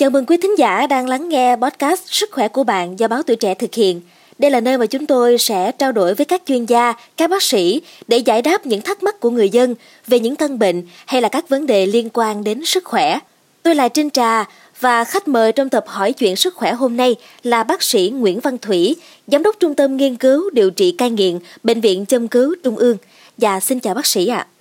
Chào mừng quý thính giả đang lắng nghe podcast Sức khỏe của bạn do báo Tuổi Trẻ thực hiện. Đây là nơi mà chúng tôi sẽ trao đổi với các chuyên gia, các bác sĩ để giải đáp những thắc mắc của người dân về những căn bệnh hay là các vấn đề liên quan đến sức khỏe. Tôi là Trinh Trà và khách mời trong tập hỏi chuyện sức khỏe hôm nay là bác sĩ Nguyễn Văn Thủy, giám đốc Trung tâm Nghiên cứu Điều trị cai nghiện, Bệnh viện Châm cứu Trung ương. Và xin chào bác sĩ ạ. À.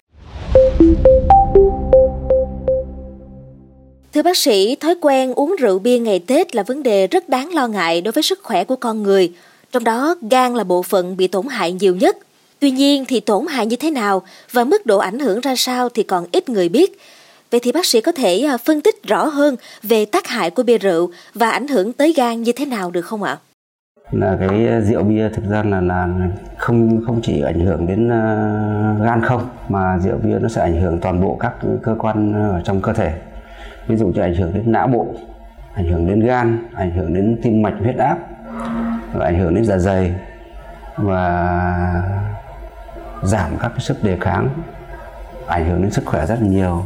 Thưa bác sĩ, thói quen uống rượu bia ngày Tết là vấn đề rất đáng lo ngại đối với sức khỏe của con người. Trong đó, gan là bộ phận bị tổn hại nhiều nhất. Tuy nhiên thì tổn hại như thế nào và mức độ ảnh hưởng ra sao thì còn ít người biết. Vậy thì bác sĩ có thể à, phân tích rõ hơn về tác hại của bia rượu và ảnh hưởng tới gan như thế nào được không ạ? Là cái à, rượu bia thực ra là là không không chỉ ảnh hưởng đến uh, gan không mà rượu bia nó sẽ ảnh hưởng toàn bộ các cơ quan ở trong cơ thể ví dụ như ảnh hưởng đến não bộ, ảnh hưởng đến gan, ảnh hưởng đến tim mạch, huyết áp, và ảnh hưởng đến dạ dày, và giảm các cái sức đề kháng, ảnh hưởng đến sức khỏe rất nhiều,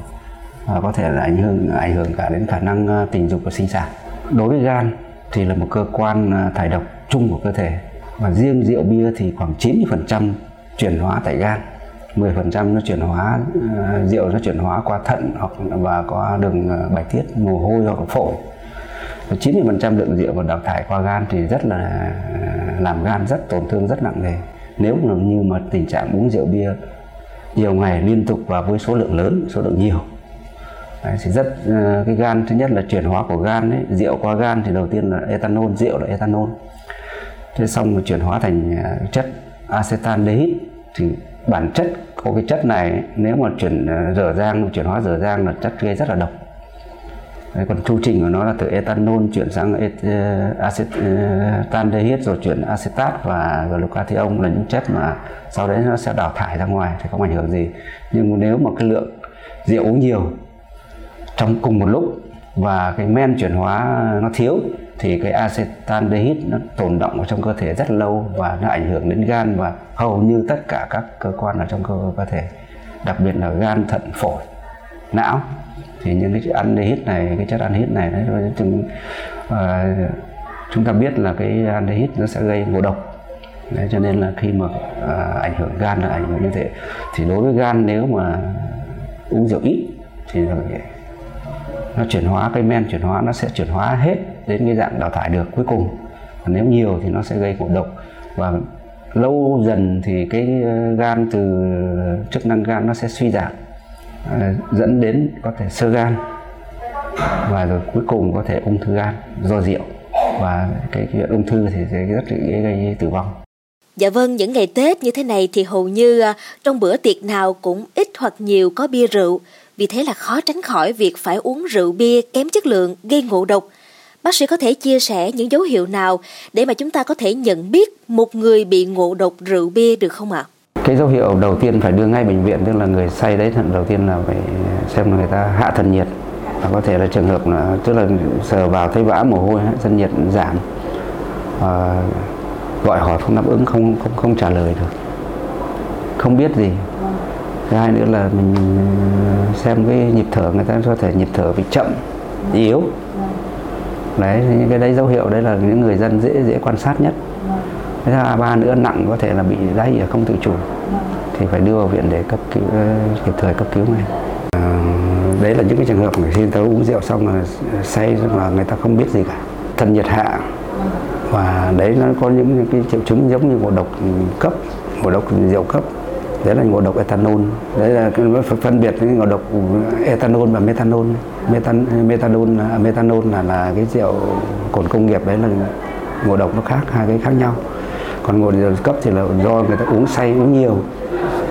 và có thể là ảnh hưởng ảnh hưởng cả đến khả năng à, tình dục và sinh sản. Đối với gan thì là một cơ quan à, thải độc chung của cơ thể, và riêng rượu bia thì khoảng 90% chuyển hóa tại gan. 10% nó chuyển hóa à, rượu nó chuyển hóa qua thận hoặc và qua đường à, bài tiết mồ hôi hoặc là phổi. 90% lượng rượu và đào thải qua gan thì rất là à, làm gan rất tổn thương rất nặng nề. Nếu mà như mà tình trạng uống rượu bia nhiều ngày liên tục và với số lượng lớn số lượng nhiều Đấy, thì rất cái gan thứ nhất là chuyển hóa của gan ấy, rượu qua gan thì đầu tiên là ethanol rượu là ethanol. Thế xong rồi chuyển hóa thành chất acetaldehyde thì bản chất của cái chất này nếu mà chuyển ờ, dở dang chuyển hóa dở dang là chất gây rất là độc. Đấy, còn chu trình của nó là từ ethanol chuyển sang ờ, et, uh, acetaldehyde ờ, rồi chuyển acetat và glutathione là những chất mà sau đấy nó sẽ đào thải ra ngoài thì không ảnh hưởng gì. Nhưng nếu mà cái lượng rượu uống nhiều trong cùng một lúc và cái men chuyển hóa nó thiếu thì cái acetaldehyde nó tồn động ở trong cơ thể rất lâu và nó ảnh hưởng đến gan và hầu như tất cả các cơ quan ở trong cơ, cơ thể đặc biệt là gan thận phổi não. Thì những cái aldehyde này cái chất aldehyde này đấy chúng, uh, ờ, chúng ta biết là cái aldehyde nó sẽ gây ngộ độc. Đấy, cho nên là khi mà uh, ảnh hưởng gan là ảnh hưởng như thế thì đối với gan nếu mà uống rượu ít thì nó chuyển hóa cái men chuyển hóa nó sẽ chuyển hóa hết đến cái dạng đào thải được cuối cùng. Còn nếu nhiều thì nó sẽ gây ngộ độc. Và lâu dần thì cái ờ, gan từ chức năng gan nó sẽ suy giảm ờ, dẫn đến có thể sơ gan và rồi cuối cùng có thể ung thư gan do rượu. Và cái chuyện ung thư thì sẽ rất dễ gây tử vong. Dạ vâng, những ngày Tết như thế này thì hầu như ờ, trong bữa tiệc nào cũng ít hoặc nhiều có bia rượu. Vì thế là khó tránh khỏi việc phải uống rượu bia kém chất lượng gây ngộ độc. Bác sĩ có thể chia sẻ những dấu hiệu nào để mà chúng ta có thể nhận biết một người bị ngộ độc rượu bia được không ạ? Cái dấu hiệu đầu tiên phải đưa ngay bệnh viện tức là người say đấy thận đầu tiên là phải xem là người ta hạ thân nhiệt. Và có thể là trường hợp là tức là sờ vào thấy vã mồ hôi thân nhiệt giảm. À, gọi hỏi không đáp ứng không không không trả lời được. Không biết gì. Thứ hai nữa là mình xem cái nhịp thở người ta có thể nhịp thở bị chậm yếu đấy những cái đấy dấu hiệu đấy là những người dân dễ dễ quan sát nhất. Thế là ba nữa nặng có thể là bị đáy ở không tự chủ thì phải đưa vào viện để cấp cứu ờ, kịp thời cấp cứu ngay. À, đấy là những cái trường hợp người xin người ta uống rượu xong là say mà người ta không biết gì cả. Thân nhiệt hạ. Và đấy nó có những, những cái triệu chứng giống như ngộ độc cấp ngộ độc rượu cấp đấy là ngộ độc ethanol. Đấy là phân biệt cái ngộ độc ethanol và methanol. Metan, methanol methanol là là cái rượu cồn công nghiệp đấy là ngộ độc nó khác hai cái khác nhau. Còn ngộ độc cấp thì là do người ta uống say uống nhiều.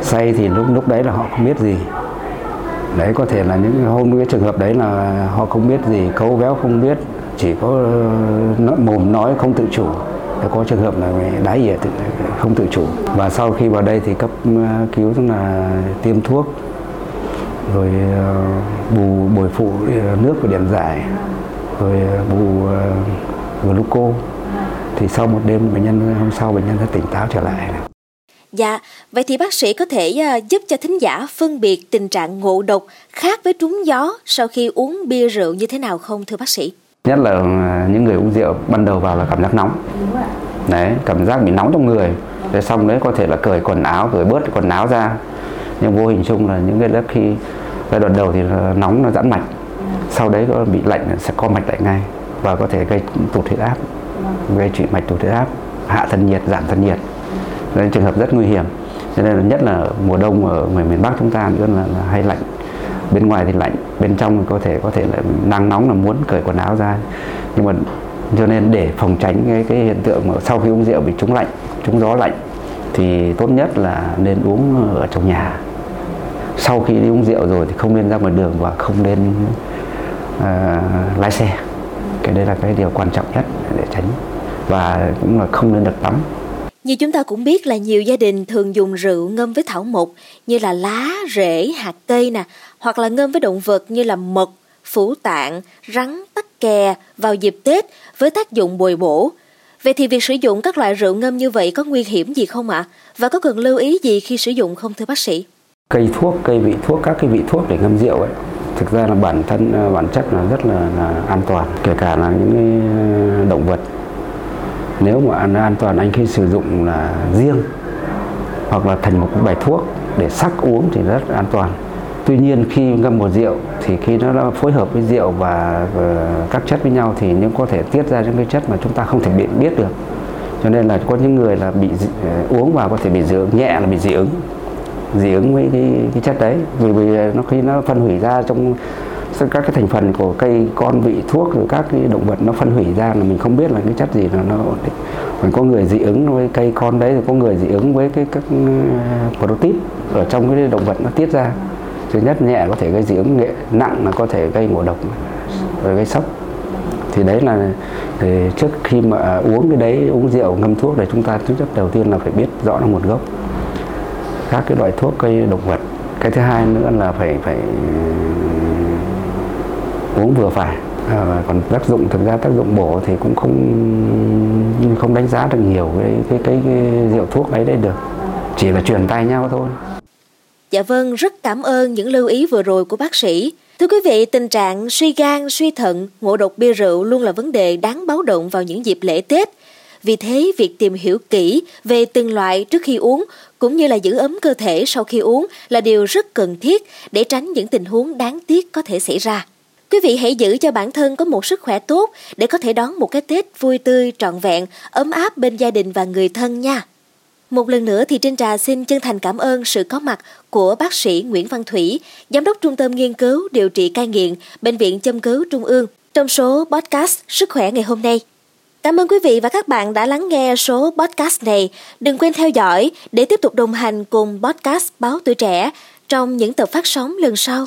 Say thì lúc lúc đấy là họ không biết gì. Đấy có thể là những hôm cái trường hợp đấy là họ không biết gì câu véo không biết chỉ có ờ, mồm nói không tự chủ có trường hợp là đái ỉa không tự chủ. Và sau khi vào đây thì cấp ờ, cứu tức là tiêm thuốc rồi ờ, bù bồi phụ ờ, nước của điện giải rồi bù gluco thì sau một đêm bệnh nhân hôm sau bệnh nhân đã tỉnh táo trở lại. Dạ, vậy thì bác sĩ có thể giúp cho thính giả phân biệt tình trạng ngộ độc khác với trúng gió sau khi uống bia rượu như thế nào không thưa bác sĩ? Nhất là à, những người uống rượu ban đầu vào là cảm giác nóng. Đấy cảm giác bị nóng trong người. Để xong đấy có thể là cởi quần áo cởi bớt quần áo ra. Nhưng vô hình chung là những cái lớp khi giai đoạn đầu thì nóng nó giãn mạch. Sau đấy có bị lạnh sẽ co mạch lại ngay và có thể gây tụt huyết áp gây trụy mạch tụt huyết áp hạ thân nhiệt giảm thân nhiệt. Đây là trường hợp rất nguy hiểm. Cho nên là nhất là mùa đông ở người miền Bắc chúng ta nữa là, là hay lạnh bên ngoài thì lạnh bên trong có thể có thể là nắng nóng là muốn cởi quần áo ra. Nhưng mà cho nên để phòng tránh cái, cái hiện tượng mà sau khi uống rượu bị trúng lạnh trúng gió lạnh thì tốt nhất là nên uống ở trong nhà. Sau khi đi uống rượu rồi thì không nên ra ngoài đường và không nên uh, lái xe. Cái đây là cái điều quan trọng nhất để tránh. Và cũng là không nên được tắm như chúng ta cũng biết là nhiều gia đình thường dùng rượu ngâm với thảo mộc như là lá, rễ, hạt cây nè, hoặc là ngâm với động vật như là mật, phủ tạng, rắn, tắc kè vào dịp Tết với tác dụng bồi bổ. Vậy thì việc sử dụng các loại rượu ngâm như vậy có nguy hiểm gì không ạ? À? Và có cần lưu ý gì khi sử dụng không thưa bác sĩ? Cây thuốc, cây vị thuốc, các cái vị thuốc để ngâm rượu ấy, thực ra là bản thân à, bản chất là rất là, là an toàn, kể cả là những cái à, động vật nếu mà an, an toàn anh khi sử dụng là riêng hoặc là thành một cái bài thuốc để sắc uống thì rất an toàn. Tuy nhiên khi ngâm một rượu thì khi nó đã phối hợp với rượu và, và các chất với nhau thì những có thể tiết ra những cái chất mà chúng ta không thể biết biết được. Cho nên là có những người là bị uh, uống vào có thể bị dị ứng nhẹ là bị dị ứng dị ứng với cái, cái chất đấy. Vì vì nó khi nó phân hủy ra trong các cái thành phần của cây, con, vị, thuốc, rồi các cái động vật nó phân hủy ra là mình không biết là cái chất gì là nó ổn định. Còn có người dị ứng với cây con đấy rồi có người dị ứng với cái các uh, protein ở trong cái động vật nó tiết ra. Thứ nhất, nhẹ có thể gây dị ứng nhẹ nặng là có thể gây ngộ độc rồi gây sốc. Thì đấy là, thì trước khi mà uống cái đấy, uống rượu, ngâm thuốc để chúng ta thứ nhất đầu tiên là phải biết rõ là nguồn gốc. Các cái loại thuốc cây động vật. Cái thứ hai nữa là phải phải uống vừa phải à, còn tác dụng thực ra tác dụng bổ thì cũng không không đánh giá được nhiều cái cái cái, cái rượu thuốc ấy đấy được chỉ là truyền tay nhau thôi Dạ vâng, rất cảm ơn những lưu ý vừa rồi của bác sĩ. Thưa quý vị, tình trạng suy gan, suy thận, ngộ độc bia rượu luôn là vấn đề đáng báo động vào những dịp lễ Tết. Vì thế, việc tìm hiểu kỹ về từng loại trước khi uống cũng như là giữ ấm cơ thể sau khi uống là điều rất cần thiết để tránh những tình huống đáng tiếc có thể xảy ra. Quý vị hãy giữ cho bản thân có một sức khỏe tốt để có thể đón một cái Tết vui tươi, trọn vẹn, ấm áp bên gia đình và người thân nha. Một lần nữa thì Trinh Trà xin chân thành cảm ơn sự có mặt của bác sĩ Nguyễn Văn Thủy, Giám đốc Trung tâm Nghiên cứu Điều trị cai nghiện, Bệnh viện Châm cứu Trung ương trong số podcast Sức khỏe ngày hôm nay. Cảm ơn quý vị và các bạn đã lắng nghe số podcast này. Đừng quên theo dõi để tiếp tục đồng hành cùng podcast Báo Tuổi Trẻ trong những tập phát sóng lần sau.